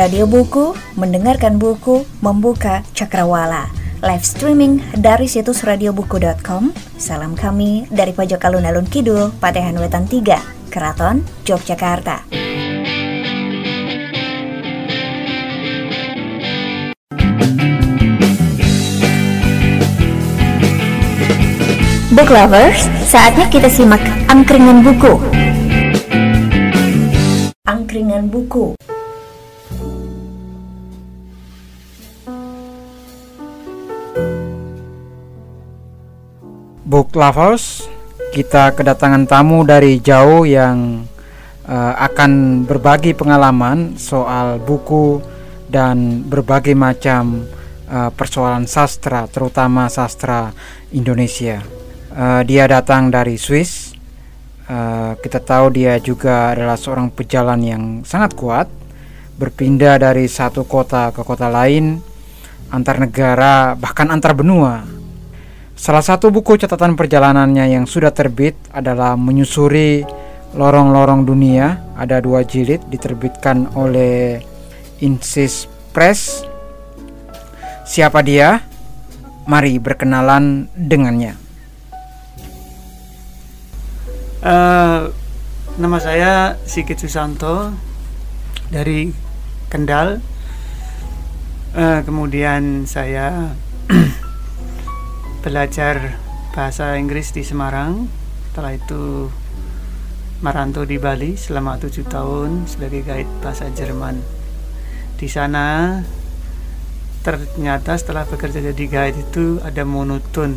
Radio Buku, mendengarkan buku, membuka cakrawala. Live streaming dari situs radiobuku.com. Salam kami dari pojok alun-alun Kidul, Patehan Wetan 3, Keraton, Yogyakarta. Book lovers, saatnya kita simak angkringan buku. Angkringan buku. Book lovers, kita kedatangan tamu dari jauh yang uh, akan berbagi pengalaman soal buku dan berbagai macam uh, persoalan sastra, terutama sastra Indonesia. Uh, dia datang dari Swiss. Uh, kita tahu dia juga adalah seorang pejalan yang sangat kuat, berpindah dari satu kota ke kota lain, antar negara, bahkan antar benua Salah satu buku catatan perjalanannya yang sudah terbit adalah Menyusuri Lorong-Lorong Dunia. Ada dua jilid diterbitkan oleh Insis Press. Siapa dia? Mari berkenalan dengannya. Uh, nama saya Sigit Susanto dari Kendal. Uh, kemudian saya belajar bahasa Inggris di Semarang. Setelah itu merantau di Bali selama tujuh tahun sebagai guide bahasa Jerman. Di sana ternyata setelah bekerja jadi guide itu ada monoton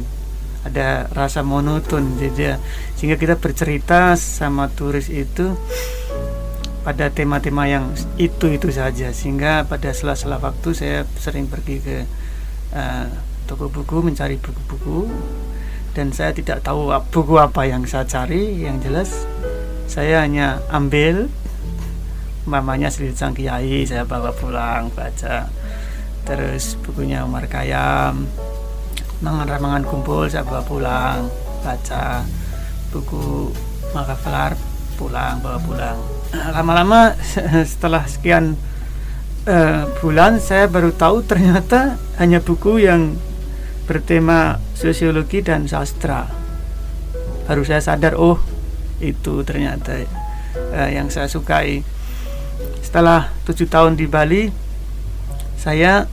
ada rasa monoton jadi sehingga kita bercerita sama turis itu pada tema-tema yang itu itu saja. Sehingga pada sela-sela waktu saya sering pergi ke uh, toko buku mencari buku-buku. Dan saya tidak tahu buku apa yang saya cari. Yang jelas saya hanya ambil. Mamanya Sedikit Sang Kiai saya bawa pulang baca. Terus bukunya Umar Kayam Mangan-mangan kumpul saya bawa pulang baca. Buku Makaflar pulang bawa pulang. Lama-lama setelah sekian uh, bulan saya baru tahu ternyata hanya buku yang bertema sosiologi dan sastra. Baru saya sadar oh itu ternyata uh, yang saya sukai. Setelah tujuh tahun di Bali saya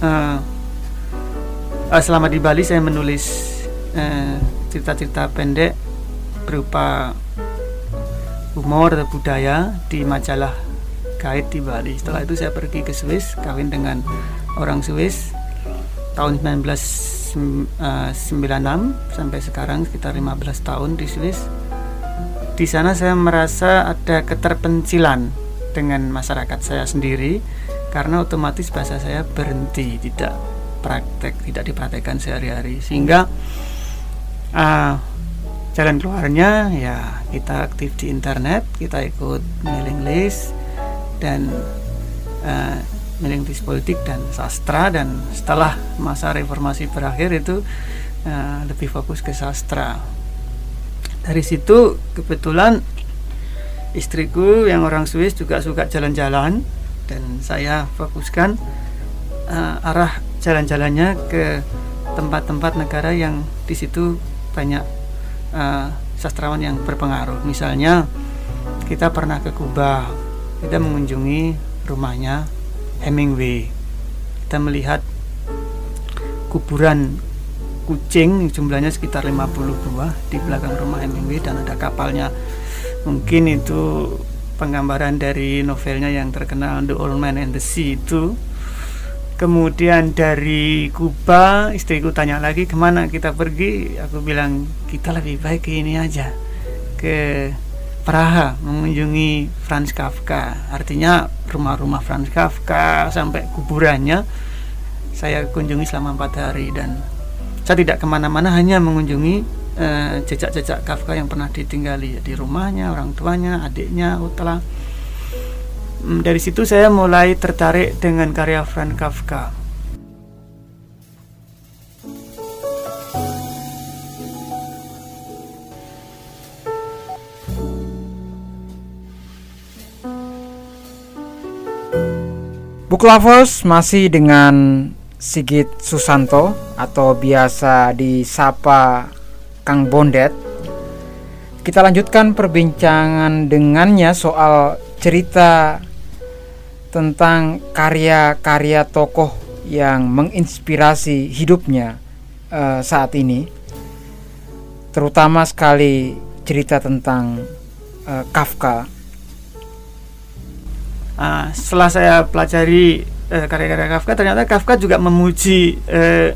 uh, selama di Bali saya menulis cerita-cerita uh, pendek berupa humor atau budaya di majalah Kait di Bali. Setelah itu saya pergi ke Swiss, kawin dengan orang Swiss tahun 1996 eh, sampai sekarang sekitar 15 tahun di Swiss. Di sana saya merasa ada keterpencilan dengan masyarakat saya sendiri karena otomatis bahasa saya berhenti, tidak praktek, tidak dipraktekkan sehari-hari sehingga uh, jalan keluarnya ya kita aktif di internet, kita ikut mailing list dan uh, merintis politik dan sastra dan setelah masa reformasi berakhir itu uh, lebih fokus ke sastra. Dari situ kebetulan istriku yang orang Swiss juga suka jalan-jalan dan saya fokuskan uh, arah jalan-jalannya ke tempat-tempat negara yang di situ banyak uh, sastrawan yang berpengaruh. Misalnya kita pernah ke Kuba kita mengunjungi rumahnya Hemingway. Kita melihat kuburan kucing jumlahnya sekitar 50 buah di belakang rumah Hemingway dan ada kapalnya. Mungkin itu penggambaran dari novelnya yang terkenal The Old Man and the Sea itu. Kemudian dari Kuba istriku tanya lagi ke mana kita pergi? Aku bilang kita lebih baik ke ini aja ke Praha mengunjungi Franz Kafka. Artinya rumah-rumah Franz Kafka sampai kuburannya saya kunjungi selama empat hari. Dan saya tidak ke mana-mana hanya mengunjungi eh, jejak-jejak uh, Kafka yang pernah ditinggali di rumahnya orang tuanya adiknya utara hmm, dari situ saya mulai tertarik dengan karya Franz Kafka Book Lovers masih dengan Sigit Susanto atau biasa disapa Kang Bondet. Kita lanjutkan perbincangan dengannya soal cerita tentang karya-karya tokoh yang menginspirasi hidupnya uh, saat ini. Terutama sekali cerita tentang uh, Kafka Uh, setelah saya pelajari uh, karya-karya Kafka, ternyata Kafka juga memuji uh,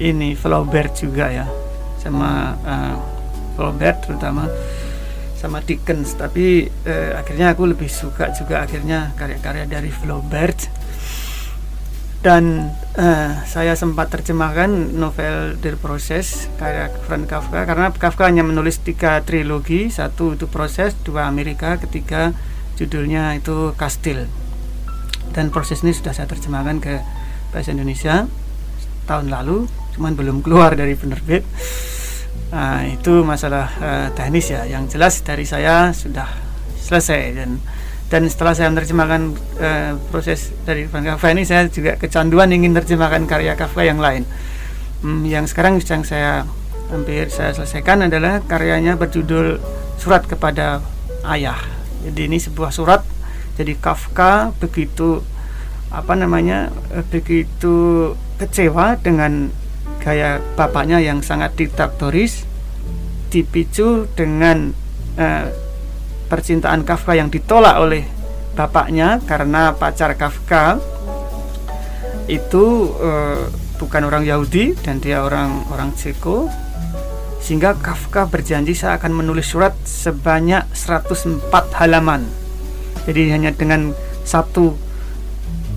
ini Flaubert juga ya, sama uh, Flaubert terutama sama Dickens. Tapi uh, akhirnya aku lebih suka juga akhirnya karya-karya dari Flaubert. Dan uh, saya sempat terjemahkan novel Der Proses karya Franz Kafka karena Kafka hanya menulis tiga trilogi, satu itu Proses, dua Amerika, ketiga judulnya itu Kastil. Dan proses ini sudah saya terjemahkan ke bahasa Indonesia tahun lalu cuman belum keluar dari penerbit. Nah, itu masalah uh, teknis ya. Yang jelas dari saya sudah selesai dan dan setelah saya menerjemahkan uh, proses dari Van Kafka ini saya juga kecanduan ingin terjemahkan karya Kafka yang lain. Hmm, yang sekarang yang saya hampir saya selesaikan adalah karyanya berjudul Surat kepada Ayah jadi ini sebuah surat. Jadi Kafka begitu apa namanya eh, begitu kecewa dengan gaya bapaknya yang sangat diktatoris dipicu dengan eh, percintaan Kafka yang ditolak oleh bapaknya karena pacar Kafka itu eh, bukan orang Yahudi dan dia orang orang Ceko sehingga Kafka berjanji saya akan menulis surat sebanyak 104 halaman. Jadi hanya dengan satu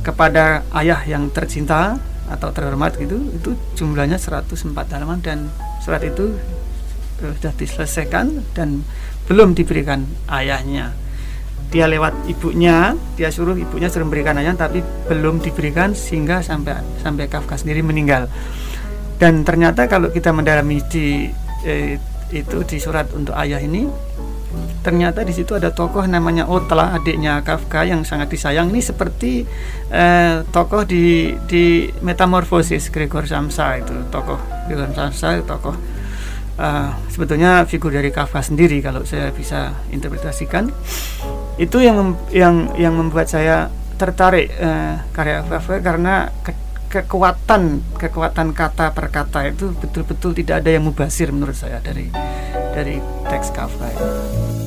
kepada ayah yang tercinta atau terhormat gitu, itu jumlahnya 104 halaman dan surat itu eh, sudah diselesaikan dan belum diberikan ayahnya. Dia lewat ibunya, dia suruh ibunya suruh memberikan ayah tapi belum diberikan sehingga sampai sampai Kafka sendiri meninggal. Dan ternyata kalau kita mendalami di eh, itu di surat untuk ayah ini. Ternyata di situ ada tokoh namanya Otla adiknya Kafka yang sangat disayang. Ini seperti eh, tokoh di di Metamorphosis Gregor Samsa itu. Tokoh Gregor Samsa tokoh uh, sebetulnya figur dari Kafka sendiri kalau saya bisa interpretasikan. Itu yang yang yang membuat saya tertarik uh, karya Kafka karena kekuatan kekuatan kata per kata itu betul-betul tidak ada yang mubasir menurut saya dari dari teks Kafka itu.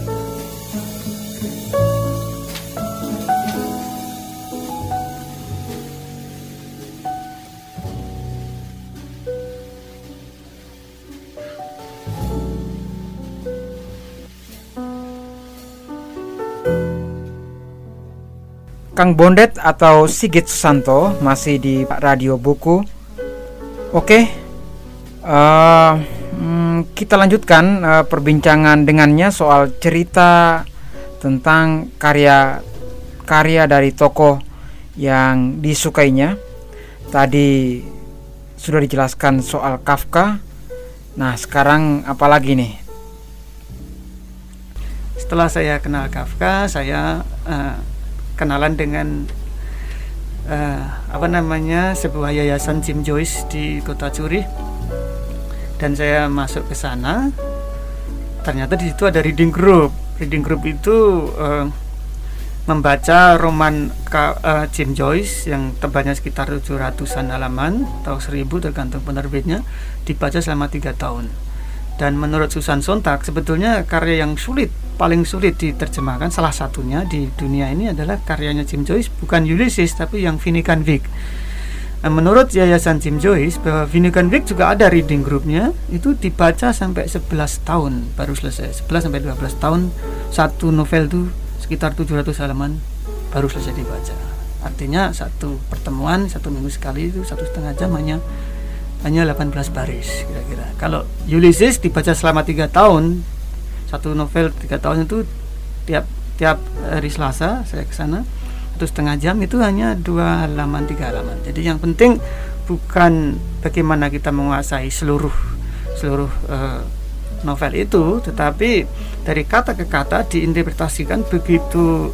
Kang Bondet atau Sigit Susanto masih di Radio Buku. Oke, uh, hmm, kita lanjutkan uh, perbincangan dengannya soal cerita tentang karya-karya dari tokoh yang disukainya. Tadi sudah dijelaskan soal Kafka. Nah, sekarang apa lagi nih? Setelah saya kenal Kafka, saya uh, kenalan dengan uh, apa namanya sebuah yayasan Jim Joyce di kota Zurich dan saya masuk ke sana ternyata di situ ada reading group. Reading group itu uh, membaca roman uh, Jim Joyce yang tebalnya sekitar 700-an halaman atau 1000 tergantung penerbitnya dibaca selama tiga tahun. Dan menurut Susan Sontag sebetulnya karya yang sulit paling sulit diterjemahkan salah satunya di dunia ini adalah karyanya Jim Joyce bukan Ulysses tapi yang Finnegan Wig nah, menurut yayasan Jim Joyce bahwa Finnegan Wig juga ada reading groupnya itu dibaca sampai 11 tahun baru selesai. 11 sampai 12 tahun satu novel itu sekitar 700 halaman baru selesai dibaca. Artinya satu pertemuan satu minggu sekali itu satu setengah jam hanya hanya 18 baris kira-kira. Kalau Ulysses dibaca selama tiga tahun, satu novel tiga tahun itu tiap tiap hari Selasa saya ke sana satu setengah jam itu hanya dua halaman tiga halaman. Jadi yang penting bukan bagaimana kita menguasai seluruh seluruh uh, novel itu, tetapi dari kata ke kata diinterpretasikan begitu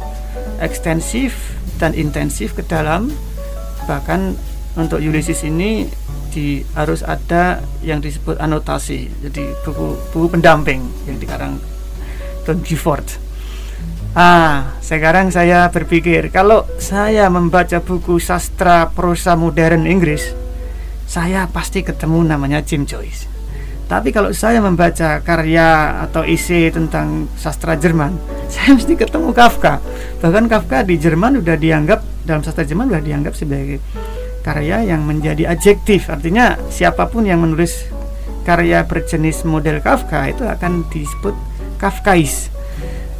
ekstensif dan intensif ke dalam bahkan untuk Ulysses ini di harus ada yang disebut anotasi. Jadi buku buku pendamping yang dikarang Don Gifford. Ah sekarang saya berpikir kalau saya membaca buku sastra prosa modern Inggris saya pasti ketemu namanya Jim Joyce. Tapi kalau saya membaca karya atau isi tentang sastra Jerman saya mesti ketemu Kafka. Bahkan Kafka di Jerman sudah dianggap dalam sastra Jerman sudah dianggap sebagai karya yang menjadi adjektif. Artinya siapa pun yang menulis karya berjenis model Kafka itu akan disebut Kafkais.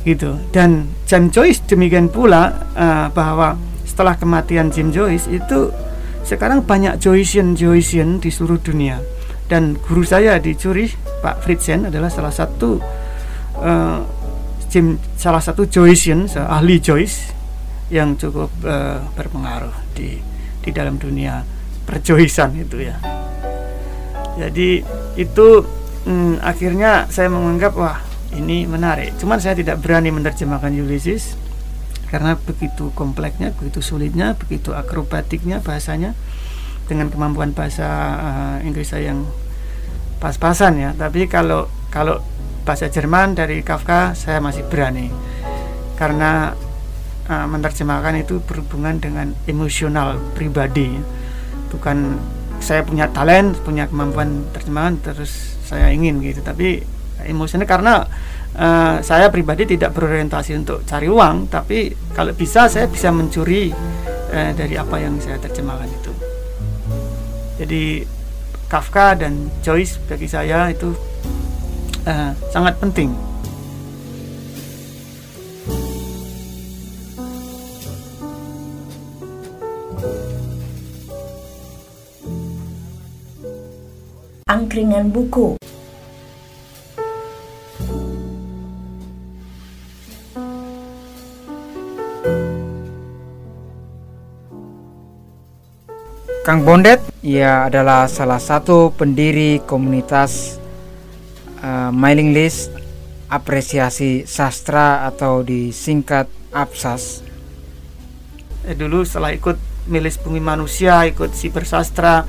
Gitu. Dan James Joyce demikian pula uh, bahwa setelah kematian James Joyce itu sekarang banyak Joycean Joycean di seluruh dunia. Dan guru saya di Zurich Pak Fritzen adalah salah satu uh, Jim, salah satu Joycean ahli Joyce yang cukup uh, berpengaruh di di dalam dunia perjoisan itu ya. Jadi itu hmm, akhirnya saya menganggap wah ini menarik. Cuman saya tidak berani menerjemahkan Ulysses karena begitu kompleksnya begitu sulitnya begitu akrobatiknya bahasanya dengan kemampuan bahasa uh, Inggris saya yang pas-pasan ya. Tapi kalau kalau bahasa Jerman dari Kafka saya masih berani. Karena uh, menerjemahkan itu berhubungan dengan emosional pribadi. Bukan saya punya talent punya kemampuan terjemahan terus saya ingin gitu. Tapi emosinya karena uh, saya pribadi tidak berorientasi untuk cari uang tapi kalau bisa saya bisa mencuri uh, dari apa yang saya terjemahkan itu. Jadi Kafka dan Joyce bagi saya itu uh, sangat penting angkringan buku. Kang Bondet, ia adalah salah satu pendiri komunitas uh, mailing list apresiasi sastra atau disingkat APSAS. Eh, dulu setelah ikut milis bumi manusia, ikut si bersastra,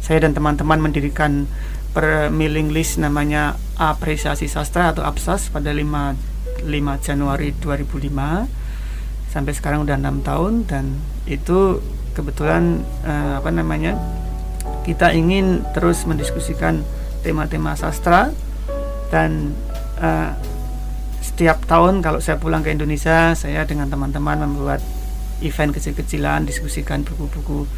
saya dan teman-teman mendirikan per mailing list namanya Apresiasi Sastra atau APSAS pada 5 5 Januari 2005 sampai sekarang udah enam tahun dan itu kebetulan uh, apa namanya kita ingin terus mendiskusikan tema-tema sastra dan uh, setiap tahun kalau saya pulang ke Indonesia saya dengan teman-teman membuat event kecil-kecilan diskusikan buku-buku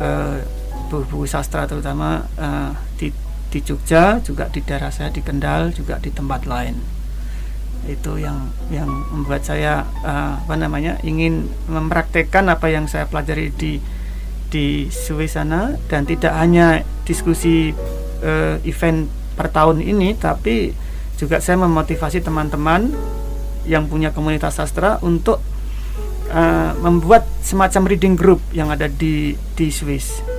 uh, buku-buku sastra terutama uh, di di Jogja juga di daerah saya di Kendal juga di tempat lain. Itu yang yang membuat saya uh, apa namanya ingin mempraktekkan apa yang saya pelajari di di Swiss sana. Dan tidak hanya diskusi uh, event per tahun ini tapi juga saya memotivasi teman-teman yang punya komunitas sastra untuk uh, membuat semacam reading group yang ada di di Swiss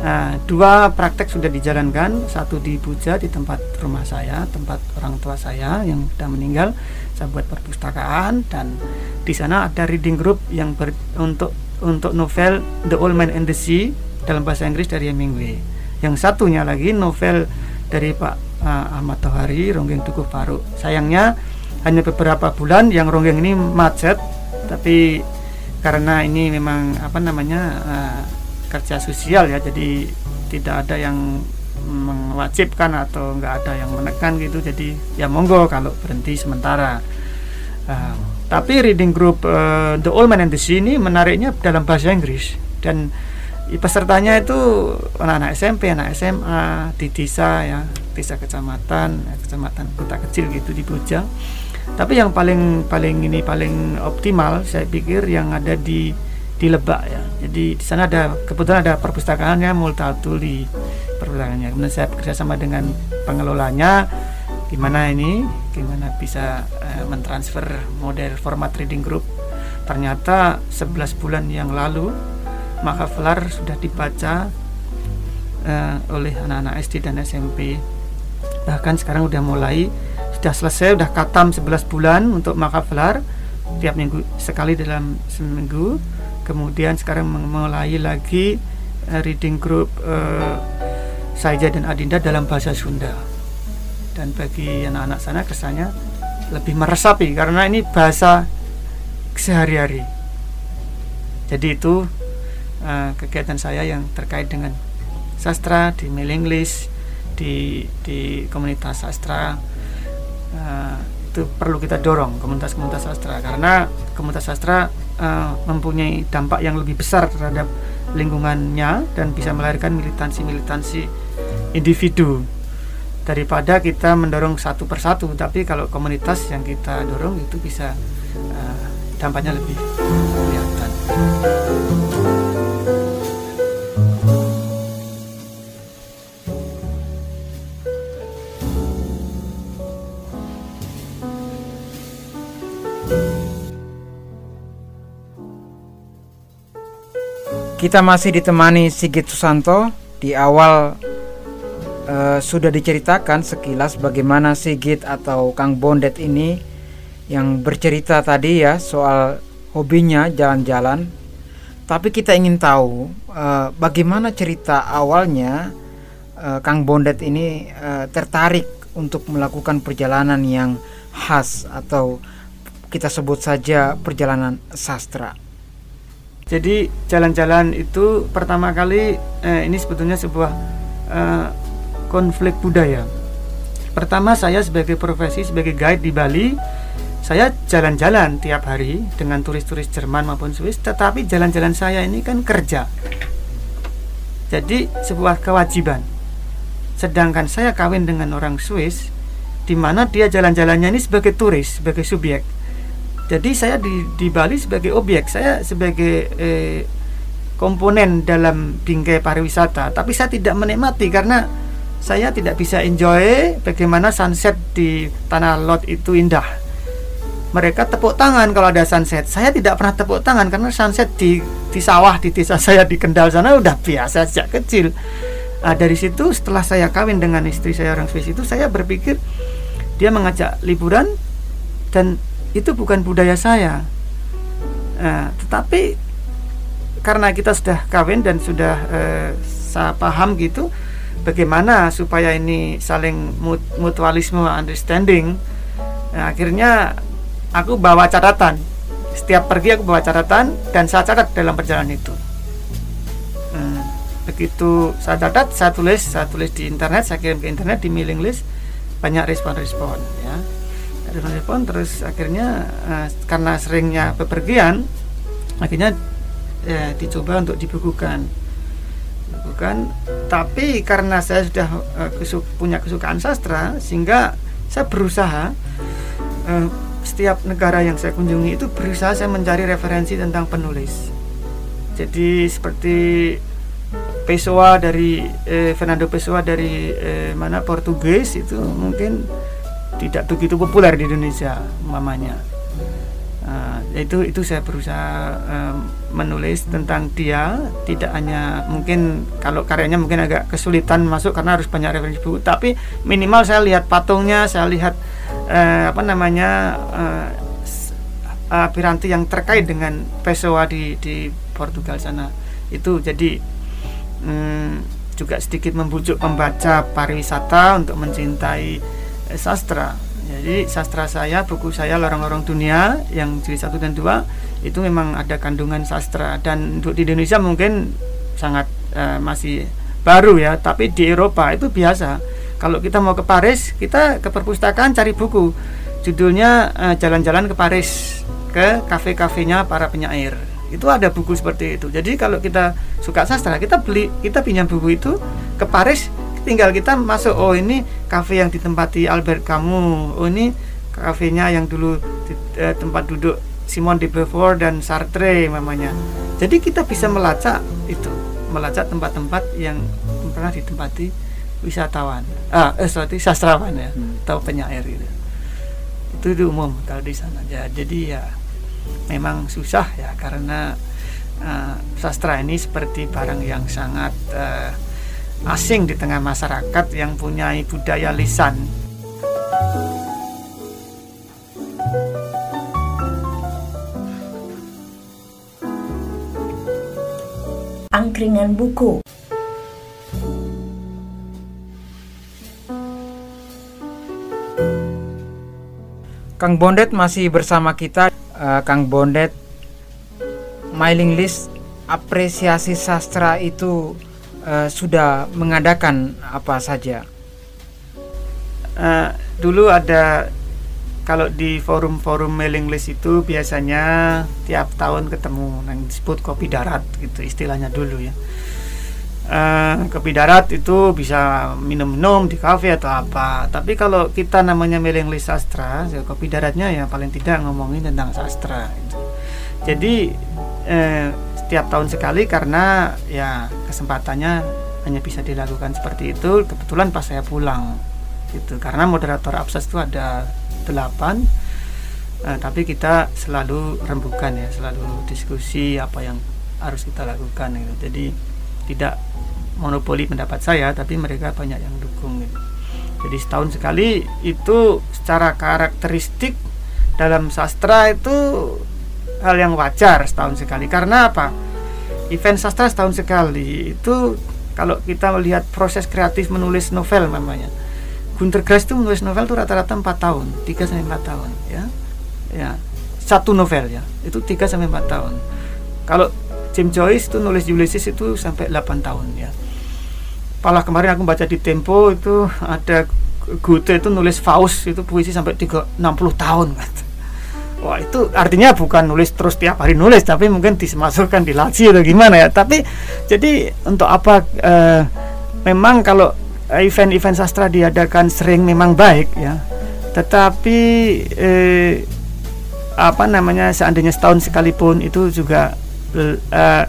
Nah, dua praktek sudah dijalankan, satu di Buja di tempat rumah saya, tempat orang tua saya yang sudah meninggal. Saya buat perpustakaan dan di sana ada reading group yang ber, untuk untuk novel The Old Man and the Sea dalam bahasa Inggris dari Hemingway. Yang satunya lagi novel dari Pak uh, Ahmad Tohari, Ronggeng Tugu Paru. Sayangnya hanya beberapa bulan yang Ronggeng ini macet, tapi karena ini memang apa namanya uh, kerja sosial ya jadi tidak ada yang mewajibkan atau nggak ada yang menekan gitu. Jadi ya monggo kalau berhenti sementara. Uh, tapi reading group uh, The Old Man and the Sea ini menariknya dalam bahasa Inggris. Dan pesertanya itu anak-anak SMP, anak SMA di desa ya, desa kecamatan, ya, kecamatan kota kecil gitu di Bojang. Tapi yang paling paling ini paling optimal saya pikir yang ada di di Lebak ya. Jadi di sana ada kebetulan ada perpustakaannya Multatul di perpustakaannya. Kemudian saya bekerja sama dengan pengelolanya gimana ini gimana bisa uh, mentransfer model format reading group. Ternyata 11 bulan yang lalu maka Makaflar sudah dibaca uh, oleh anak-anak SD dan SMP. Bahkan sekarang udah mulai sudah selesai sudah katam 11 bulan untuk Makaflar tiap minggu sekali dalam seminggu kemudian sekarang mulai lagi uh, reading group uh, Saija dan Adinda dalam bahasa Sunda. Dan bagi anak-anak sana kesannya lebih meresapi karena ini bahasa sehari-hari. Jadi itu uh, kegiatan saya yang terkait dengan sastra di mailing list di di komunitas sastra uh, itu perlu kita dorong komunitas-komunitas sastra. Karena komunitas sastra uh, mempunyai dampak yang lebih besar terhadap lingkungannya dan bisa melahirkan militansi-militansi individu daripada kita mendorong satu persatu tapi kalau komunitas yang kita dorong itu bisa uh, dampaknya lebih kelihatan. Kita masih ditemani Sigit Susanto di awal uh, sudah diceritakan sekilas bagaimana Sigit atau Kang Bondet ini yang bercerita tadi ya soal hobinya jalan-jalan. Tapi kita ingin tahu uh, bagaimana cerita awalnya uh, Kang Bondet ini tertarik untuk melakukan perjalanan yang khas atau kita sebut saja perjalanan sastra. Jadi jalan-jalan itu pertama kali eh, ini sebetulnya sebuah eh, konflik budaya. Pertama saya sebagai profesi sebagai guide di Bali, saya jalan-jalan tiap hari dengan turis-turis Jerman maupun Swiss, tetapi jalan-jalan saya ini kan kerja. Jadi sebuah kewajiban. Sedangkan saya kawin dengan orang Swiss, di mana dia jalan-jalannya ini sebagai turis, sebagai subjek jadi saya di, di Bali sebagai objek, saya sebagai eh, komponen dalam bingkai pariwisata, tapi saya tidak menikmati karena saya tidak bisa enjoy bagaimana sunset di tanah lot itu indah. Mereka tepuk tangan kalau ada sunset. Saya tidak pernah tepuk tangan karena sunset di di sawah di desa saya di Kendal sana udah biasa sejak kecil. Nah, dari situ setelah saya kawin dengan istri saya orang Swiss itu saya berpikir dia mengajak liburan dan itu bukan budaya saya. Nah, tetapi karena kita sudah kawin dan sudah eh, saya paham gitu, bagaimana supaya ini saling mut mutualisme understanding. Nah, akhirnya aku bawa catatan. Setiap pergi aku bawa catatan dan saya catat dalam perjalanan itu. Hmm, begitu saya catat, saya tulis, saya tulis di internet, saya kirim ke internet di mailing list, banyak respon-respon ya telepon terus akhirnya uh, karena seringnya bepergian akhirnya ya, dicoba untuk dibukukan. Bukan tapi karena saya sudah uh, kesuk, punya kesukaan sastra sehingga saya berusaha uh, setiap negara yang saya kunjungi itu berusaha saya mencari referensi tentang penulis. Jadi seperti Pessoa dari eh, Fernando Pessoa dari eh, mana Portugis itu mungkin tidak begitu populer di Indonesia mamanya uh, itu itu saya berusaha uh, menulis tentang dia. Tidak hanya mungkin kalau karyanya mungkin agak kesulitan masuk karena harus banyak referensi buku tapi minimal saya lihat patungnya saya lihat uh, apa namanya uh, uh, piranti yang terkait dengan Pessoa di di Portugal sana. Itu jadi um, juga sedikit membujuk pembaca pariwisata untuk mencintai eh, sastra. Jadi sastra saya, buku saya Lorong-lorong Dunia yang jilid satu dan dua itu memang ada kandungan sastra dan untuk di Indonesia mungkin sangat eh, masih baru ya, tapi di Eropa itu biasa. Kalau kita mau ke Paris, kita ke perpustakaan cari buku. Judulnya eh, Jalan-jalan ke Paris, ke kafe-kafenya para penyair. Itu ada buku seperti itu. Jadi kalau kita suka sastra, kita beli, kita pinjam buku itu ke Paris tinggal kita masuk oh ini kafe yang ditempati Albert Camus oh ini kafenya yang dulu di, eh, tempat duduk Simon de Beauvoir dan Sartre namanya jadi kita bisa melacak itu melacak tempat-tempat yang pernah ditempati wisatawan. Ah eh, sorry sastrawan ya hmm. atau penyair itu itu di umum kalau di sana. Ya jadi ya memang susah ya karena uh, sastra ini seperti barang yang sangat uh, asing di tengah masyarakat yang punya budaya lisan. angkringan buku. Kang Bondet masih bersama kita. Uh, Kang Bondet, mailing list apresiasi sastra itu uh, sudah mengadakan apa saja? Uh, dulu ada kalau di forum-forum mailing list itu biasanya tiap tahun ketemu yang disebut kopi darat gitu istilahnya dulu ya uh, kopi darat itu bisa minum-minum di kafe atau apa. Tapi kalau kita namanya mailing list sastra, ya kopi daratnya ya paling tidak ngomongin tentang sastra. Gitu. Jadi uh, setiap tahun sekali karena ya kesempatannya hanya bisa dilakukan seperti itu. Kebetulan pas saya pulang gitu. Karena moderator absas itu ada delapan. Uh, tapi kita selalu rembukan ya, selalu diskusi apa yang harus kita lakukan gitu. Jadi tidak monopoli pendapat saya tapi mereka banyak yang dukung gitu. jadi setahun sekali itu secara karakteristik dalam sastra itu hal yang wajar setahun sekali. Karena apa? Event sastra setahun sekali itu kalau kita melihat proses kreatif menulis novel namanya. Gunter Grass itu menulis novel itu rata-rata 4 tahun 3 sampai 4 tahun ya. Ya satu novel ya. Itu 3 sampai 4 tahun. Kalau James Joyce itu nulis Ulysses itu sampai 8 tahun ya. Palah kemarin aku baca di Tempo itu ada Goethe itu nulis Faust itu puisi sampai 3, 60 tahun Wah itu artinya bukan nulis terus tiap hari nulis tapi mungkin dimasukkan di laci atau gimana ya. Tapi jadi untuk apa uh, memang kalau event-event sastra diadakan sering memang baik ya. Tetapi eh, apa namanya seandainya setahun sekalipun itu juga uh,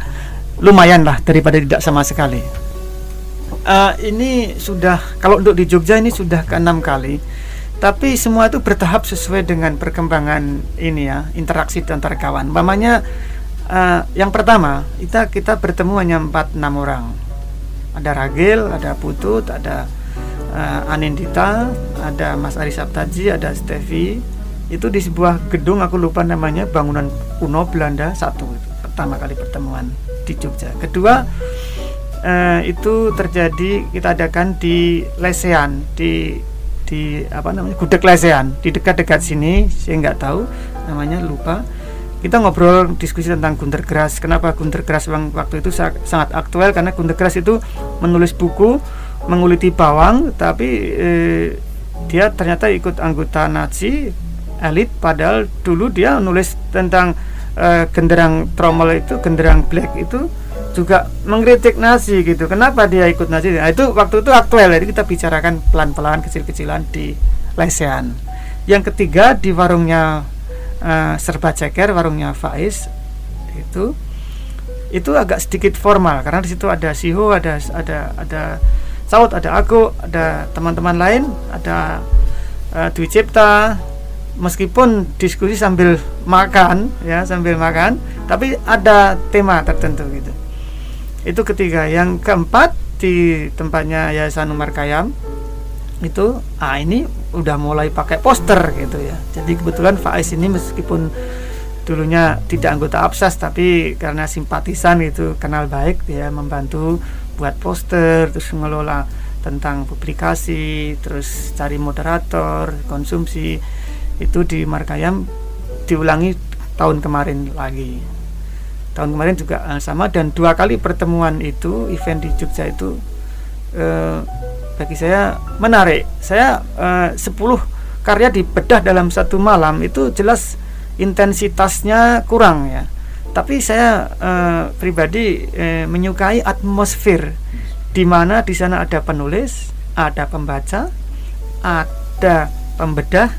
lumayan lah daripada tidak sama sekali. Uh, ini sudah kalau untuk di Jogja ini sudah ke enam kali tapi semua itu bertahap sesuai dengan perkembangan ini ya interaksi antar kawan. Mamanya uh, yang pertama kita kita bertemu hanya empat enam orang. Ada Ragil, ada Putut, ada uh, Anindita, ada Mas Ari Saptaji, ada Stevi. Itu di sebuah gedung aku lupa namanya bangunan kuno Belanda satu itu pertama kali pertemuan di Jogja. Kedua uh, itu terjadi kita adakan di Lesean di di apa namanya gudeg Lesean di dekat-dekat sini saya nggak tahu namanya lupa. Kita ngobrol diskusi tentang Gunter Grass. Kenapa Gunter Grass waktu itu sangat aktual? Karena Gunter Grass itu menulis buku menguliti bawang tapi eh, dia ternyata ikut anggota Nazi elit padahal dulu dia nulis tentang eh, genderang tromol itu genderang black itu juga mengkritik Nazi gitu. Kenapa dia ikut Nazi? Nah, itu waktu itu aktual jadi kita bicarakan pelan-pelan kecil-kecilan di lesehan. Yang ketiga di warungnya uh, Serba Ceker, warungnya Faiz itu itu agak sedikit formal karena di situ ada Siho, ada ada ada Saud, ada aku, ada teman-teman lain, ada uh, Dwi Cipta, meskipun diskusi sambil makan ya sambil makan tapi ada tema tertentu gitu itu ketiga. Yang keempat di tempatnya Yayasan Umar Kayam itu ah ini udah mulai pakai poster gitu ya. Jadi kebetulan Faiz ini meskipun dulunya tidak anggota Absas tapi karena simpatisan itu kenal baik dia membantu buat poster terus mengelola tentang publikasi terus cari moderator konsumsi. Itu di Markayam diulangi tahun kemarin lagi tahun kemarin juga uh, sama. Dan dua kali pertemuan itu event di Jogja itu uh, bagi saya menarik. Saya uh, 10 karya dibedah dalam satu malam itu jelas intensitasnya kurang ya. Tapi saya uh, pribadi uh, menyukai atmosfer di mana di sana ada penulis ada pembaca ada pembedah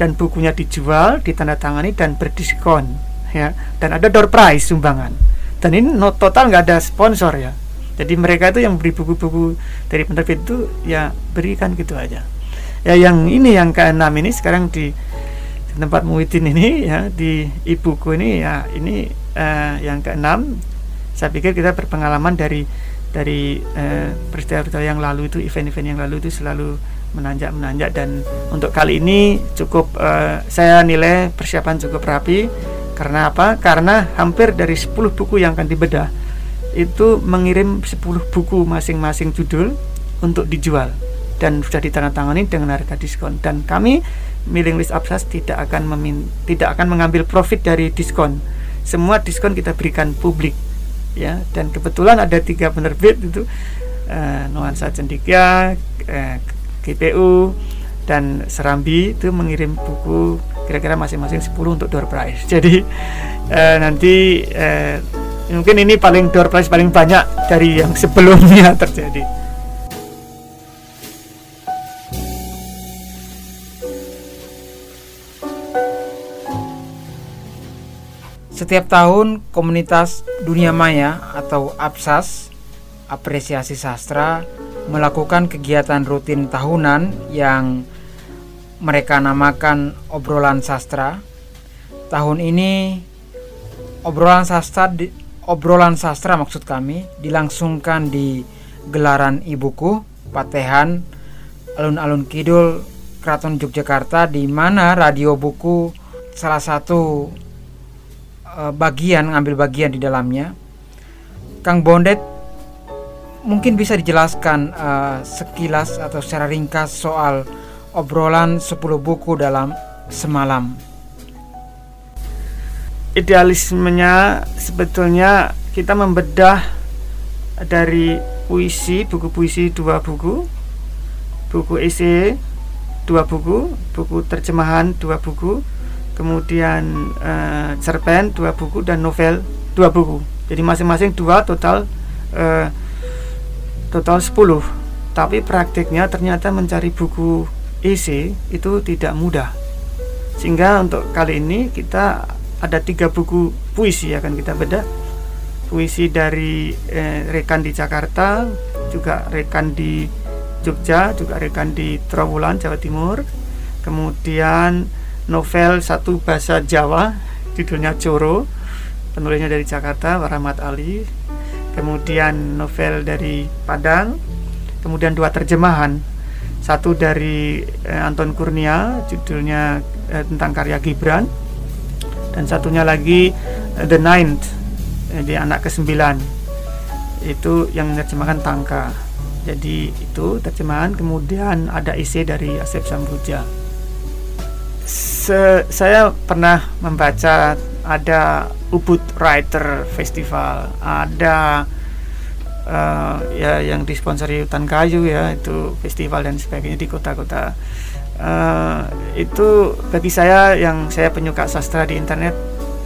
dan bukunya dijual ditandatangani dan berdiskon ya. Dan ada door prize sumbangan. Dan ini not total nggak ada sponsor ya. Jadi mereka itu yang beri buku-buku dari penerbit itu ya berikan gitu aja. Ya yang ini yang keenam ini sekarang di tempat Muhyiddin ini ya di ibuku ini ya ini uh, yang keenam. Saya pikir kita berpengalaman dari dari uh, peristiwa-peristiwa yang lalu itu event-event yang lalu itu selalu menanjak menanjak dan untuk kali ini cukup uh, saya nilai persiapan cukup rapi karena apa? Karena hampir dari 10 buku yang akan dibedah itu mengirim 10 buku masing-masing judul untuk dijual dan sudah ditandatangani dengan harga diskon. Dan kami mailing list Absas tidak akan memin tidak akan mengambil profit dari diskon. Semua diskon kita berikan publik ya. Dan kebetulan ada tiga penerbit itu uh, Nuansa Cendikia uh, GPU dan Serambi itu mengirim buku kira-kira masing-masing 10 untuk door prize. Jadi uh, nanti uh, mungkin ini paling door prize paling banyak dari yang sebelumnya terjadi. Setiap tahun komunitas Dunia Maya atau APSAS Apresiasi Sastra melakukan kegiatan rutin tahunan yang mereka namakan obrolan sastra. Tahun ini obrolan sastra di, obrolan sastra maksud kami dilangsungkan di gelaran ibuku Patehan alun-alun kidul Keraton Yogyakarta di mana radio buku salah satu uh, bagian ngambil bagian di dalamnya. Kang Bondet mungkin bisa dijelaskan uh, sekilas atau secara ringkas soal obrolan 10 buku dalam semalam. Idealismenya sebetulnya kita membedah dari puisi, buku puisi dua buku, buku esai dua buku, buku terjemahan dua buku, kemudian uh, cerpen dua buku dan novel dua buku jadi masing-masing dua total uh, total 10 tapi praktiknya ternyata mencari buku isi itu tidak mudah. Sehingga untuk kali ini kita ada tiga buku puisi akan kita bedah. Puisi dari eh, rekan di Jakarta juga rekan di Jogja juga rekan di Trawulan Jawa Timur. Kemudian novel satu bahasa Jawa judulnya Coro penulisnya dari Jakarta Rahmat Ali kemudian novel dari Padang kemudian dua terjemahan. Satu dari eh, Anton Kurnia judulnya eh, tentang karya Gibran. Dan satunya lagi eh, The Ninth eh, di anak ke sembilan itu yang menerjemahkan Tangka. Jadi itu terjemahan. Kemudian ada isi dari Asep Sambuja Se saya pernah membaca ada Ubud Writer Festival, ada uh, ya yang disponsori hutan kayu ya itu festival dan sebagainya di kota-kota. Uh, itu bagi saya yang saya penyuka sastra di internet,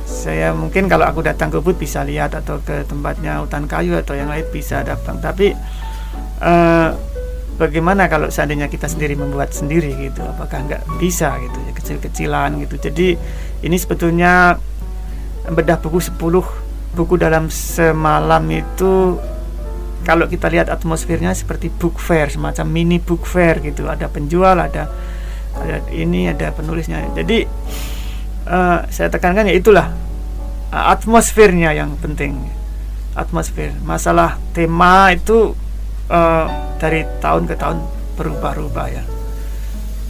saya mungkin kalau aku datang ke Ubud bisa lihat atau ke tempatnya hutan kayu atau yang lain bisa datang. Tapi uh, bagaimana kalau seandainya kita sendiri membuat sendiri gitu apakah nggak bisa gitu ya kecil-kecilan gitu jadi ini sebetulnya bedah buku 10 buku dalam semalam itu kalau kita lihat atmosfernya seperti book fair semacam mini book fair gitu. Ada penjual ada ada ini ada penulisnya. Jadi uh, saya tekankan ya itulah uh, atmosfernya yang penting. Atmosfer. Masalah tema itu uh, dari tahun ke tahun berubah-ubah ya.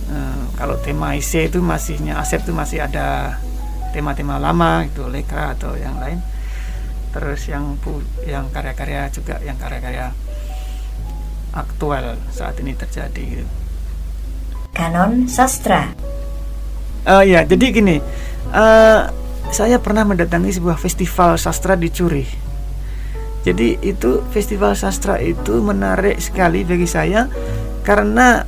Uh, kalau tema IC itu masihnya Asep itu masih ada tema-tema lama itu Lekra atau yang lain. Terus yang yang karya-karya juga yang karya-karya aktual saat ini terjadi gitu. Kanon sastra. Uh, ya, jadi gini, uh, saya pernah mendatangi sebuah festival sastra di Curi jadi itu festival sastra itu menarik sekali bagi saya karena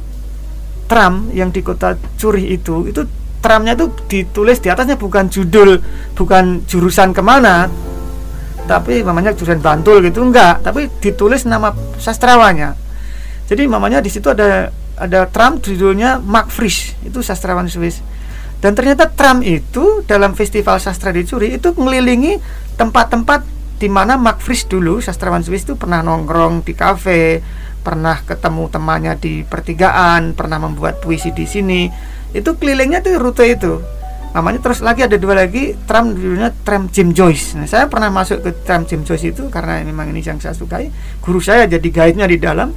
tram yang di kota Curih itu itu tramnya itu ditulis di atasnya bukan judul bukan jurusan ke mana tapi mamanya jurusan Bantul gitu enggak. Tapi ditulis nama sastrawannya jadi mamanya di situ ada ada tram judulnya Mark Frisch. Itu sastrawan Swiss. Dan ternyata tram itu dalam festival sastra di Curi itu mengelilingi tempat-tempat di mana Mark Fries dulu sastrawan Swiss itu pernah nongkrong di kafe, pernah ketemu temannya di pertigaan, pernah membuat puisi di sini. Itu kelilingnya tuh rute itu. Namanya terus lagi ada dua lagi tram dulunya tram Jim Joyce. Nah, saya pernah masuk ke tram Jim Joyce itu karena memang ini yang saya sukai. Guru saya jadi guide-nya di dalam.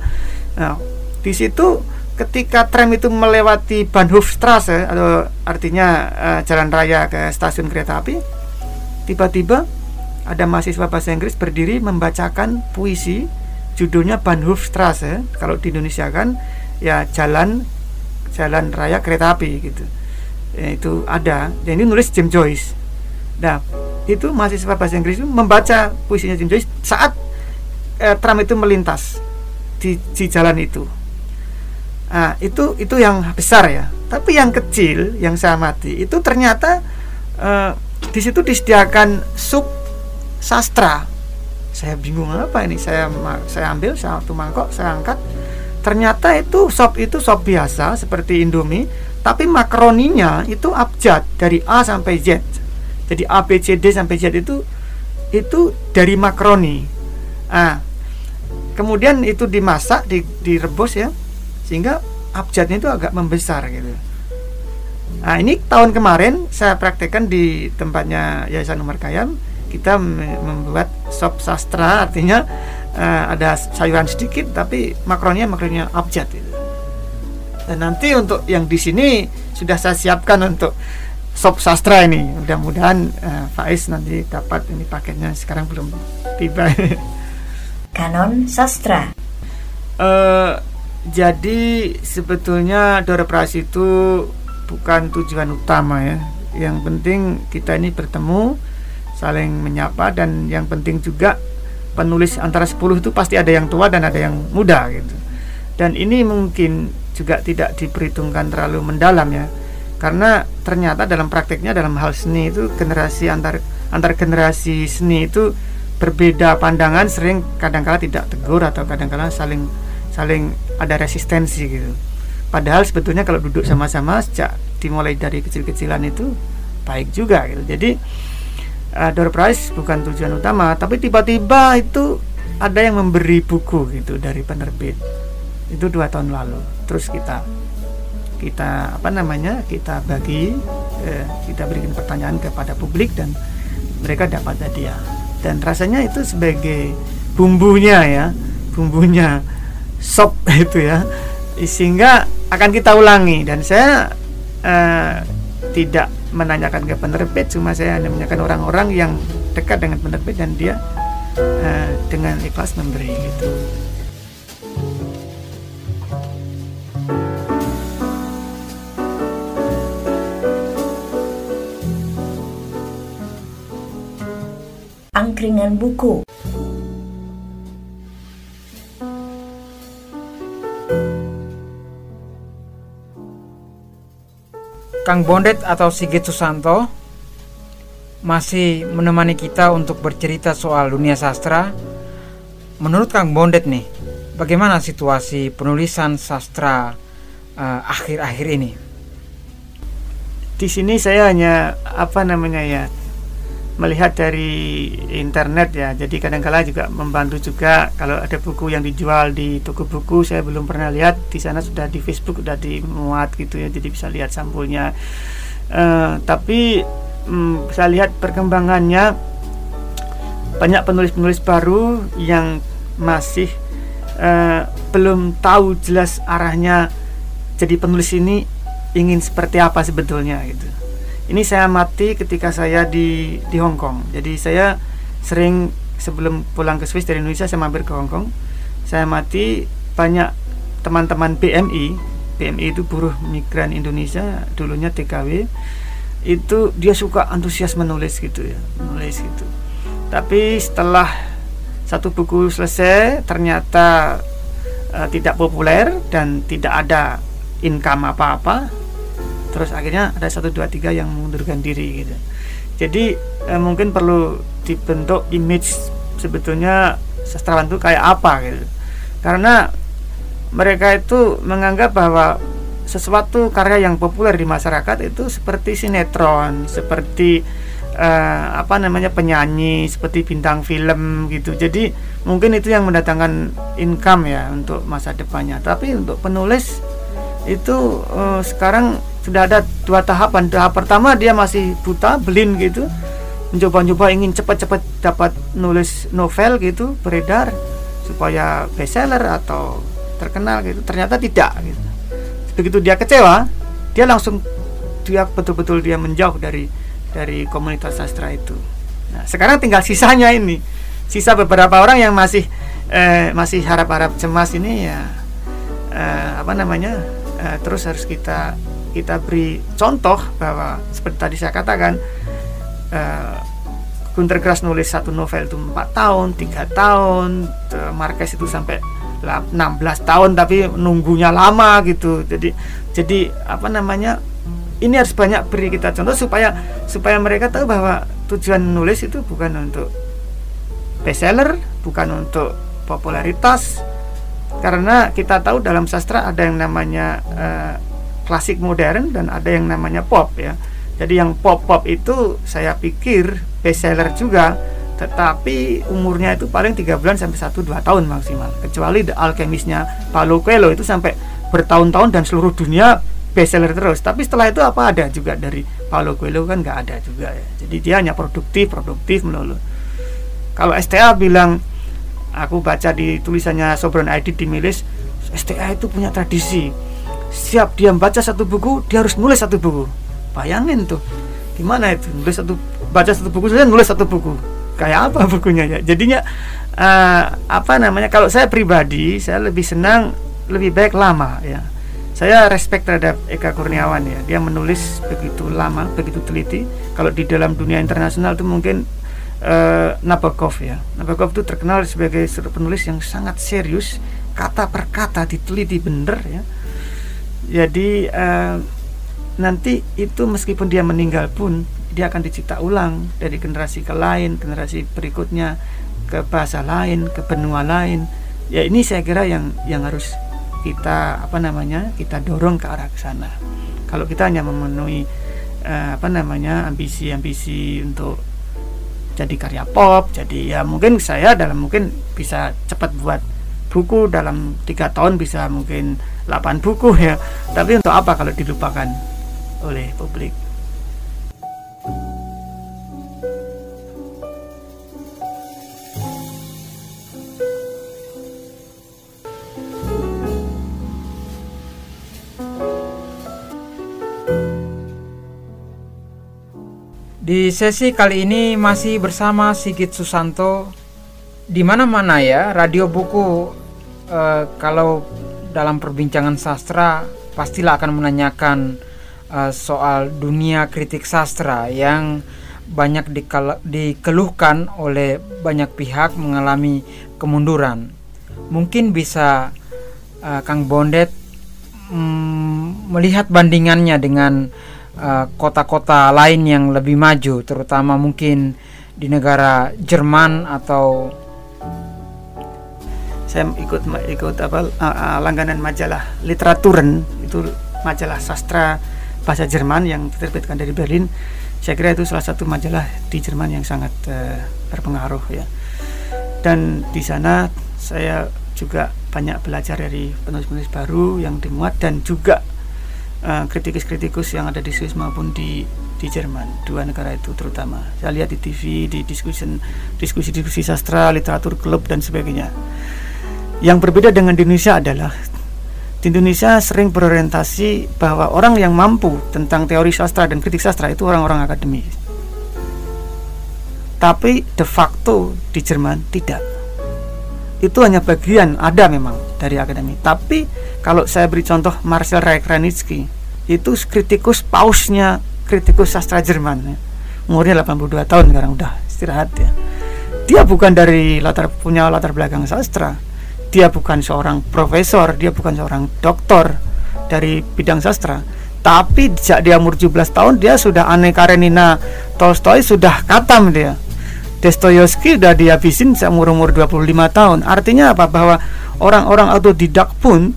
Nah, di situ ketika tram itu melewati Bahnhofstrasse atau artinya uh, jalan raya ke stasiun kereta api, tiba-tiba ada mahasiswa bahasa Inggris berdiri membacakan puisi judulnya Bahnhofstrasse kalau di Indonesia kan ya jalan jalan raya kereta api gitu. Ya, itu ada. Dan ini nulis James Joyce. Nah itu mahasiswa bahasa Inggris itu membaca puisinya James Joyce saat eh, tram itu melintas di, di jalan itu. Nah itu itu yang besar ya. Tapi yang kecil yang saya mati itu ternyata eh, di situ disediakan sup sastra. Saya bingung apa ini? Saya saya ambil satu mangkok saya angkat ternyata itu sop itu sop biasa seperti Indomie tapi makaroninya itu abjad dari A sampai Z. Jadi A B C D sampai Z itu itu dari makaroni. Ah kemudian itu dimasak di, direbus ya sehingga abjadnya itu agak membesar gitu. Nah ini tahun kemarin saya praktekkan di tempatnya Yayasan Umar Kayam kita membuat sop sastra artinya uh, ada sayuran sedikit tapi makronnya makronnya abjad itu. Dan nanti untuk yang di sini sudah saya siapkan untuk sop sastra ini. Mudah-mudahan uh, Faiz nanti dapat ini paketnya sekarang belum tiba. Kanon sastra. Uh, jadi sebetulnya Doreprasi itu bukan tujuan utama ya. Yang penting kita ini bertemu saling menyapa dan yang penting juga penulis antara 10 itu pasti ada yang tua dan ada yang muda gitu. Dan ini mungkin juga tidak diperhitungkan terlalu mendalam ya. Karena ternyata dalam prakteknya dalam hal seni itu generasi antar antar generasi seni itu berbeda pandangan sering kadangkala tidak tegur atau kadangkala saling saling ada resistensi gitu. Padahal sebetulnya kalau duduk sama-sama sejak dimulai dari kecil-kecilan itu baik juga gitu. Jadi uh, door prize bukan tujuan utama tapi tiba-tiba itu ada yang memberi buku gitu dari penerbit. Itu dua tahun lalu. Terus kita kita apa namanya kita bagi eh, kita berikan pertanyaan kepada publik dan mereka dapat hadiah. Dan rasanya itu sebagai bumbunya ya bumbunya sop itu ya sehingga akan kita ulangi. Dan saya eh, tidak menanyakan ke penerbit cuma saya hanya menanyakan orang-orang yang dekat dengan penerbit dan dia uh, dengan ikhlas memberi gitu. Angkringan buku Kang Bondet atau Sigit Susanto masih menemani kita untuk bercerita soal dunia sastra. Menurut Kang Bondet nih, bagaimana situasi penulisan sastra eh, akhir-akhir uh, ini? Di sini saya hanya apa namanya ya melihat dari internet ya. Jadi kadang-kala juga membantu juga kalau ada buku yang dijual di toko buku saya belum pernah lihat di sana sudah di Facebook sudah dimuat gitu ya jadi bisa lihat sampulnya. Uh, tapi um, saya lihat perkembangannya banyak penulis-penulis baru yang masih uh, belum tahu jelas arahnya jadi penulis ini ingin seperti apa sebetulnya gitu ini saya mati ketika saya di di Hong Kong. Jadi saya sering sebelum pulang ke Swiss dari Indonesia saya mampir ke Hong Kong. Saya mati banyak teman-teman BMI. BMI itu buruh migran Indonesia, dulunya TKW. Itu dia suka antusias menulis gitu ya, menulis gitu. Tapi setelah satu buku selesai ternyata uh, tidak populer dan tidak ada income apa-apa terus akhirnya ada satu dua tiga yang mengundurkan diri gitu. Jadi eh, mungkin perlu dibentuk image sebetulnya sastrawan itu kayak apa gitu. Karena mereka itu menganggap bahwa sesuatu karya yang populer di masyarakat itu seperti sinetron seperti uh, apa namanya penyanyi seperti bintang film gitu. Jadi mungkin itu yang mendatangkan income ya untuk masa depannya. Tapi untuk penulis itu uh, sekarang sudah ada dua tahapan tahap pertama dia masih buta belin gitu. Mencoba-coba ingin cepat-cepat dapat nulis novel gitu beredar supaya bestseller atau terkenal gitu. Ternyata tidak gitu. Begitu dia kecewa dia langsung dia betul-betul dia menjauh dari dari komunitas sastra itu. Nah, sekarang tinggal sisanya ini, sisa beberapa orang yang masih eh, masih harap-harap cemas ini ya eh, apa namanya eh, terus harus kita kita beri contoh bahwa seperti tadi saya katakan uh, Gunter Grass nulis satu novel itu 4 tahun, tiga tahun, Marquez itu sampai 16 tahun tapi nunggunya lama gitu. Jadi jadi apa namanya? Ini harus banyak beri kita contoh supaya supaya mereka tahu bahwa tujuan nulis itu bukan untuk bestseller, bukan untuk popularitas. Karena kita tahu dalam sastra ada yang namanya uh, klasik modern dan ada yang namanya pop ya. Jadi yang pop-pop itu saya pikir bestseller juga tetapi umurnya itu paling tiga bulan sampai satu dua tahun maksimal. Kecuali The Alchemistnya Paulo Coelho itu sampai bertahun-tahun dan seluruh dunia bestseller terus. Tapi setelah itu apa ada juga dari Paulo Coelho kan nggak ada juga ya. Jadi dia hanya produktif produktif melulu. Kalau STA bilang aku baca di tulisannya Sobron ID di Milis STA itu punya tradisi siap dia membaca satu buku dia harus nulis satu buku. Bayangin tuh gimana itu? Nulis satu baca satu buku saja nulis satu buku. Kayak apa bukunya ya? Jadinya uh, apa namanya kalau saya pribadi saya lebih senang lebih baik lama ya. Saya respect terhadap Eka Kurniawan ya. Dia menulis begitu lama begitu teliti. Kalau di dalam dunia internasional itu mungkin uh, Nabokov ya. Nabokov itu terkenal sebagai penulis yang sangat serius kata per kata diteliti bener ya jadi uh, nanti itu meskipun dia meninggal pun dia akan dicipta ulang dari generasi ke lain generasi berikutnya ke bahasa lain ke benua lain. Ya ini saya kira yang yang harus kita apa namanya kita dorong ke arah sana. Kalau kita hanya memenuhi uh, apa namanya ambisi-ambisi untuk jadi karya pop jadi ya mungkin saya dalam mungkin bisa cepat buat buku dalam tiga tahun bisa mungkin 8 buku ya tapi untuk apa kalau dilupakan oleh publik Di sesi kali ini masih bersama Sigit Susanto. Di mana-mana ya, radio buku uh, kalau dalam perbincangan sastra pastilah akan menanyakan uh, soal dunia kritik sastra yang banyak dikeluhkan oleh banyak pihak mengalami kemunduran. Mungkin bisa uh, Kang Bondet mm, melihat bandingannya dengan kota-kota uh, lain yang lebih maju, terutama mungkin di negara Jerman atau saya ikut ikut apa uh, langganan majalah literaturen itu majalah sastra bahasa Jerman yang diterbitkan dari Berlin. Saya kira itu salah satu majalah di Jerman yang sangat uh, berpengaruh ya. Dan di sana saya juga banyak belajar dari penulis-penulis baru yang dimuat dan juga uh, kritikus-kritikus yang ada di Swiss maupun di di Jerman. Dua negara itu terutama. Saya lihat di TV di diskusi diskusi-diskusi sastra literatur klub dan sebagainya yang berbeda dengan di Indonesia adalah di Indonesia sering berorientasi bahwa orang yang mampu tentang teori sastra dan kritik sastra itu orang-orang akademis. Tapi de facto di Jerman tidak. Itu hanya bagian ada memang dari akademi. Tapi kalau saya beri contoh Marcel Reich-Ranitzky itu kritikus pausnya kritikus sastra Jerman. Ya. Umurnya 82 tahun sekarang udah istirahat ya. Dia bukan dari latar punya latar belakang sastra dia bukan seorang profesor, dia bukan seorang doktor dari bidang sastra. Tapi sejak dia umur 17 tahun dia sudah Anne Karenina Tolstoy sudah katam dia. Dostoyevsky sudah dihabisin seumur umur 25 tahun. Artinya apa? Bahwa orang-orang autodidak pun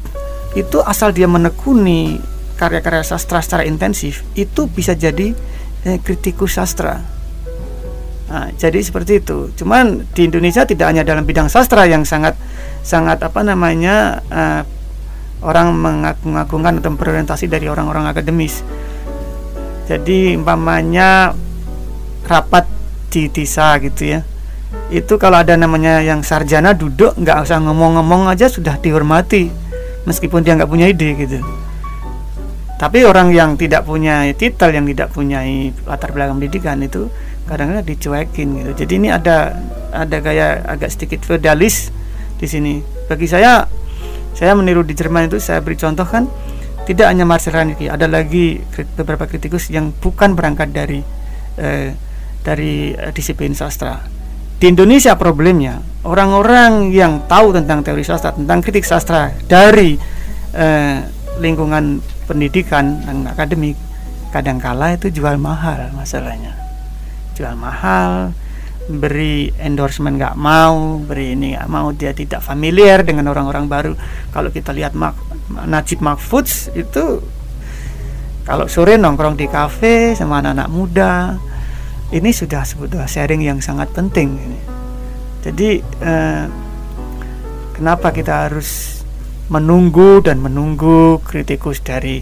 itu asal dia menekuni karya-karya sastra secara intensif itu bisa jadi eh, kritikus sastra. Nah, jadi seperti itu. Cuman di Indonesia tidak hanya dalam bidang sastra yang sangat sangat apa namanya uh, orang mengagung-agungkan atau berorientasi dari orang-orang akademis. Jadi umpamanya rapat di desa gitu ya. Itu kalau ada namanya yang sarjana duduk nggak usah ngomong-ngomong aja sudah dihormati meskipun dia nggak punya ide gitu. Tapi orang yang tidak punya titel, yang tidak punya latar belakang pendidikan itu kadang-kadang dicuekin gitu. Jadi ini ada ada gaya agak sedikit feodalis di sini. Bagi saya saya meniru di Jerman itu saya beri contoh kan tidak hanya Marcel Raniki ada lagi beberapa kritikus yang bukan berangkat dari eh, dari eh, disiplin sastra. Di Indonesia problemnya orang-orang yang tahu tentang teori sastra tentang kritik sastra dari eh, lingkungan pendidikan dan akademik kadangkala itu jual mahal masalahnya jual mahal beri endorsement nggak mau beri ini nggak mau dia tidak familiar dengan orang-orang baru. Kalau kita lihat Mak, Najib Mahfudz itu kalau sore nongkrong di kafe sama anak-anak muda ini sudah sebetulnya sharing yang sangat penting jadi eh, kenapa kita harus menunggu dan menunggu kritikus dari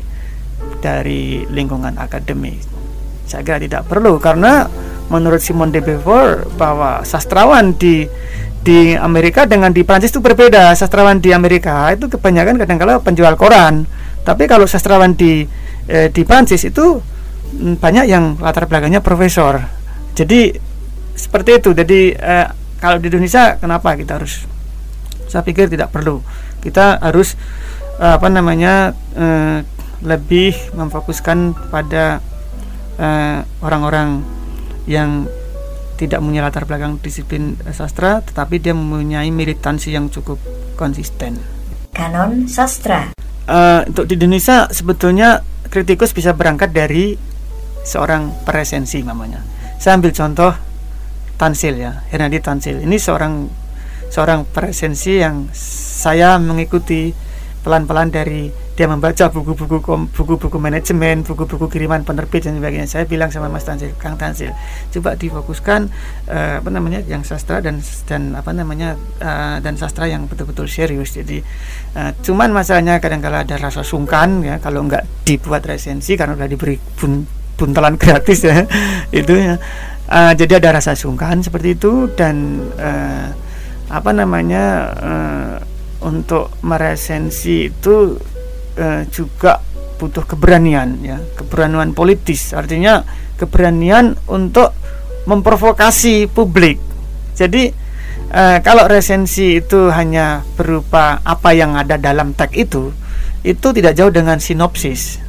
dari lingkungan akademik? Saya kira tidak perlu karena menurut Simon de Beauvoir bahwa sastrawan di di Amerika dengan di Prancis itu berbeda. Sastrawan di Amerika itu kebanyakan kadang-kala penjual koran. Tapi kalau sastrawan di eh, di Prancis itu mm, banyak yang latar belakangnya profesor. Jadi seperti itu. Jadi eh, kalau di Indonesia kenapa kita harus? Saya pikir tidak perlu. Kita harus eh, apa namanya eh, lebih memfokuskan pada eh, orang-orang yang tidak punya latar belakang disiplin sastra, tetapi dia mempunyai militansi yang cukup konsisten. Kanon sastra. Uh, untuk di Indonesia sebetulnya kritikus bisa berangkat dari seorang presensi namanya. Saya ambil contoh Tansil ya, Hernadi Tansil. Ini seorang seorang presensi yang saya mengikuti pelan-pelan dari dia membaca buku-buku buku-buku manajemen, buku-buku kiriman penerbit dan sebagainya. Saya bilang sama Mas Tansil, Kang Tansil, coba difokuskan uh, apa namanya yang sastra dan dan apa namanya uh, dan sastra yang betul-betul serius. Jadi uh, cuman masalahnya kadang-kala ada rasa sungkan ya kalau nggak dibuat resensi karena udah diberi bun, buntalan gratis ya itu ya. Uh, jadi ada rasa sungkan seperti itu dan uh, apa namanya uh, untuk meresensi itu uh, juga butuh keberanian ya. Keberanian politis. Artinya keberanian untuk memprovokasi publik. Jadi uh, kalau resensi itu hanya berupa apa yang ada dalam teks itu itu tidak jauh dengan sinopsis.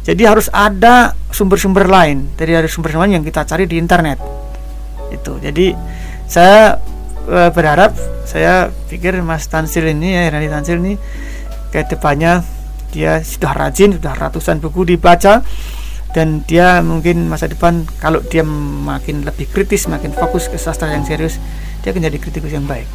Jadi harus ada sumber-sumber lain. Dari sumber-sumber lain yang kita cari di internet. Itu. Jadi saya uh, berharap saya pikir Mas Tansil ini ya Rani Tansil ini ke depannya dia sudah rajin sudah ratusan buku dibaca dan dia mungkin masa depan kalau dia makin lebih kritis makin fokus ke sastra yang serius dia akan jadi kritikus yang baik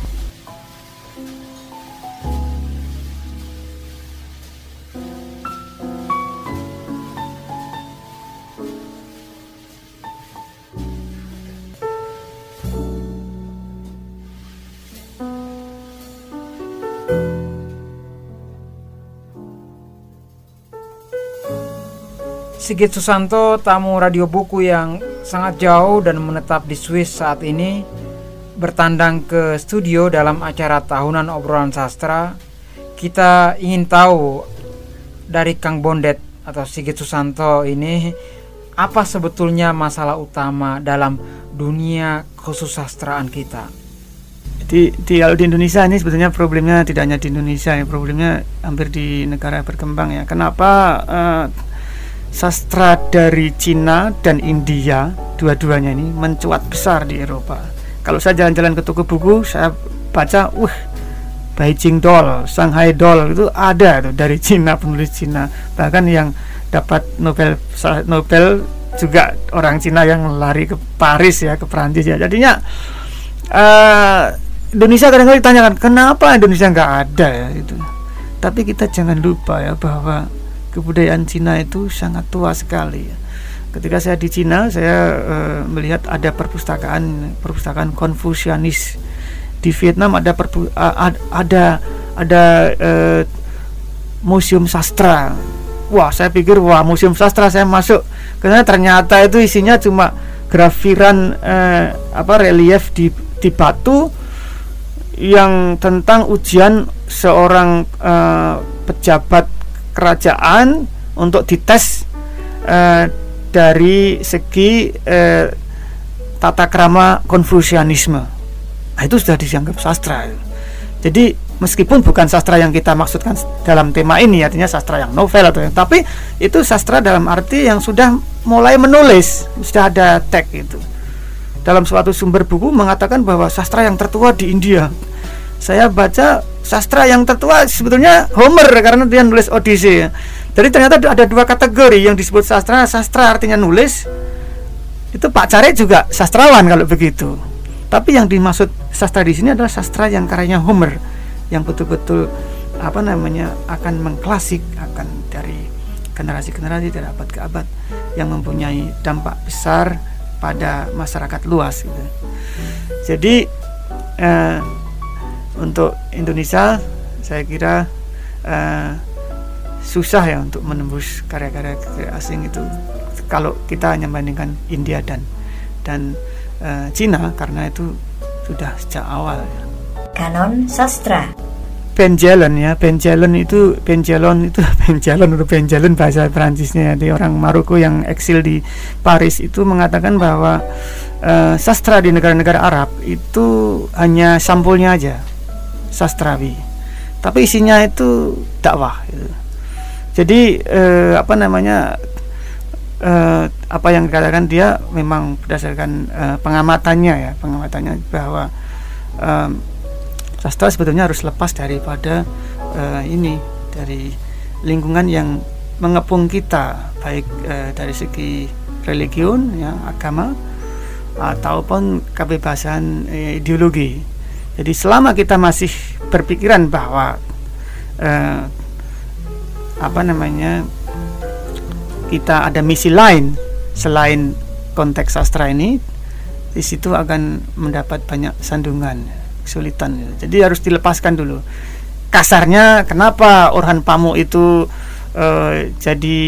Sigit Susanto, tamu radio buku yang sangat jauh dan menetap di Swiss saat ini, bertandang ke studio dalam acara tahunan obrolan sastra. Kita ingin tahu dari Kang Bondet atau Sigit Susanto ini apa sebetulnya masalah utama dalam dunia khusus sastraan kita? Di, di di Indonesia ini sebetulnya problemnya tidak hanya di Indonesia ya problemnya hampir di negara berkembang ya. Kenapa uh, sastra dari Cina dan India dua-duanya ini mencuat besar di Eropa. Kalau saya jalan-jalan ke toko buku saya baca wah Beijing Doll, Shanghai Doll itu ada tuh dari Cina penulis Cina. Bahkan yang dapat Nobel Nobel juga orang Cina yang lari ke Paris ya ke Prancis ya. Jadinya uh, Indonesia kadang-kadang ditanyakan kenapa Indonesia nggak ada ya? Itu tapi kita jangan lupa ya bahwa kebudayaan Cina itu sangat tua sekali. Ketika saya di Cina, saya uh, melihat ada perpustakaan perpustakaan Konfusianis. Di Vietnam ada perpu, uh, ada ada uh, museum sastra. Wah, saya pikir wah museum sastra saya masuk karena ternyata itu isinya cuma grafiran uh, apa relief di di batu yang tentang ujian seorang uh, pejabat kerajaan untuk dites uh, dari segi uh, tata krama konfusianisme. Nah, itu sudah dianggap sastra. Jadi meskipun bukan sastra yang kita maksudkan dalam tema ini artinya sastra yang novel atau yang tapi itu sastra dalam arti yang sudah mulai menulis sudah ada teks itu dalam suatu sumber buku mengatakan bahwa sastra yang tertua di India saya baca sastra yang tertua sebetulnya Homer karena dia nulis Odyssey jadi ternyata ada dua kategori yang disebut sastra sastra artinya nulis itu Pak Care juga sastrawan kalau begitu tapi yang dimaksud sastra di sini adalah sastra yang karyanya Homer, yang betul-betul apa namanya akan mengklasik, akan dari generasi-generasi dari abad ke abad yang mempunyai dampak besar pada masyarakat luas. Gitu. Jadi eh, untuk Indonesia, saya kira eh, susah ya untuk menembus karya-karya asing itu kalau kita hanya bandingkan India dan dan uh, Cina karena itu sudah sejak awal ya. Kanon sastra. Benjelon ya, Benjelon itu Benjelon itu Benjelon atau Benjelon bahasa Perancisnya ya. orang Maroko yang eksil di Paris itu mengatakan bahwa uh, sastra di negara-negara Arab itu hanya sampulnya aja sastrawi, tapi isinya itu dakwah. Gitu. Jadi uh, apa namanya uh, apa yang dikatakan dia memang berdasarkan uh, pengamatannya ya pengamatannya bahwa um, sastra sebetulnya harus lepas daripada uh, ini dari lingkungan yang mengepung kita baik uh, dari segi religion ya agama ataupun kebebasan uh, ideologi jadi selama kita masih berpikiran bahwa uh, apa namanya kita ada misi lain selain konteks sastra ini di situ akan mendapat banyak sandungan kesulitan. Jadi harus dilepaskan dulu. Kasarnya kenapa Orhan Pamuk itu uh, jadi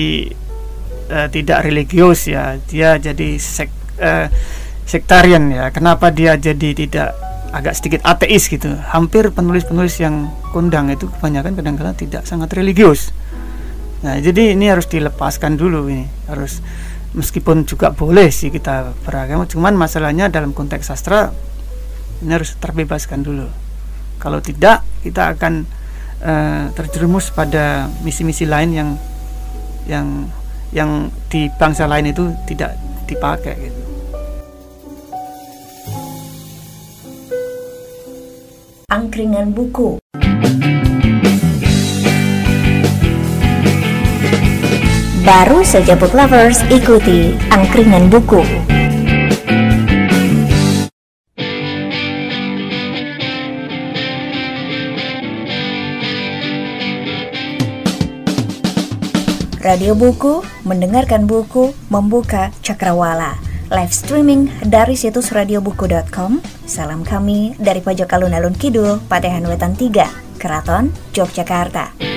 uh, tidak religius ya? Dia jadi sek, uh, sektarian ya. Kenapa dia jadi tidak agak sedikit ateis gitu hampir penulis-penulis yang kondang itu kebanyakan kadang-kadang tidak sangat religius Nah, jadi ini harus dilepaskan dulu ini. Harus meskipun juga boleh sih kita beragama, cuman masalahnya dalam konteks sastra ini harus terbebaskan dulu. Kalau tidak, kita akan uh, terjerumus pada misi-misi lain yang yang yang di bangsa lain itu tidak dipakai gitu. Angkringan buku Baru saja book lovers ikuti angkringan buku. Radio Buku, mendengarkan buku, membuka cakrawala. Live streaming dari situs radiobuku.com. Salam kami dari pojok alun-alun kidul, Patehan Wetan 3, Keraton, Yogyakarta.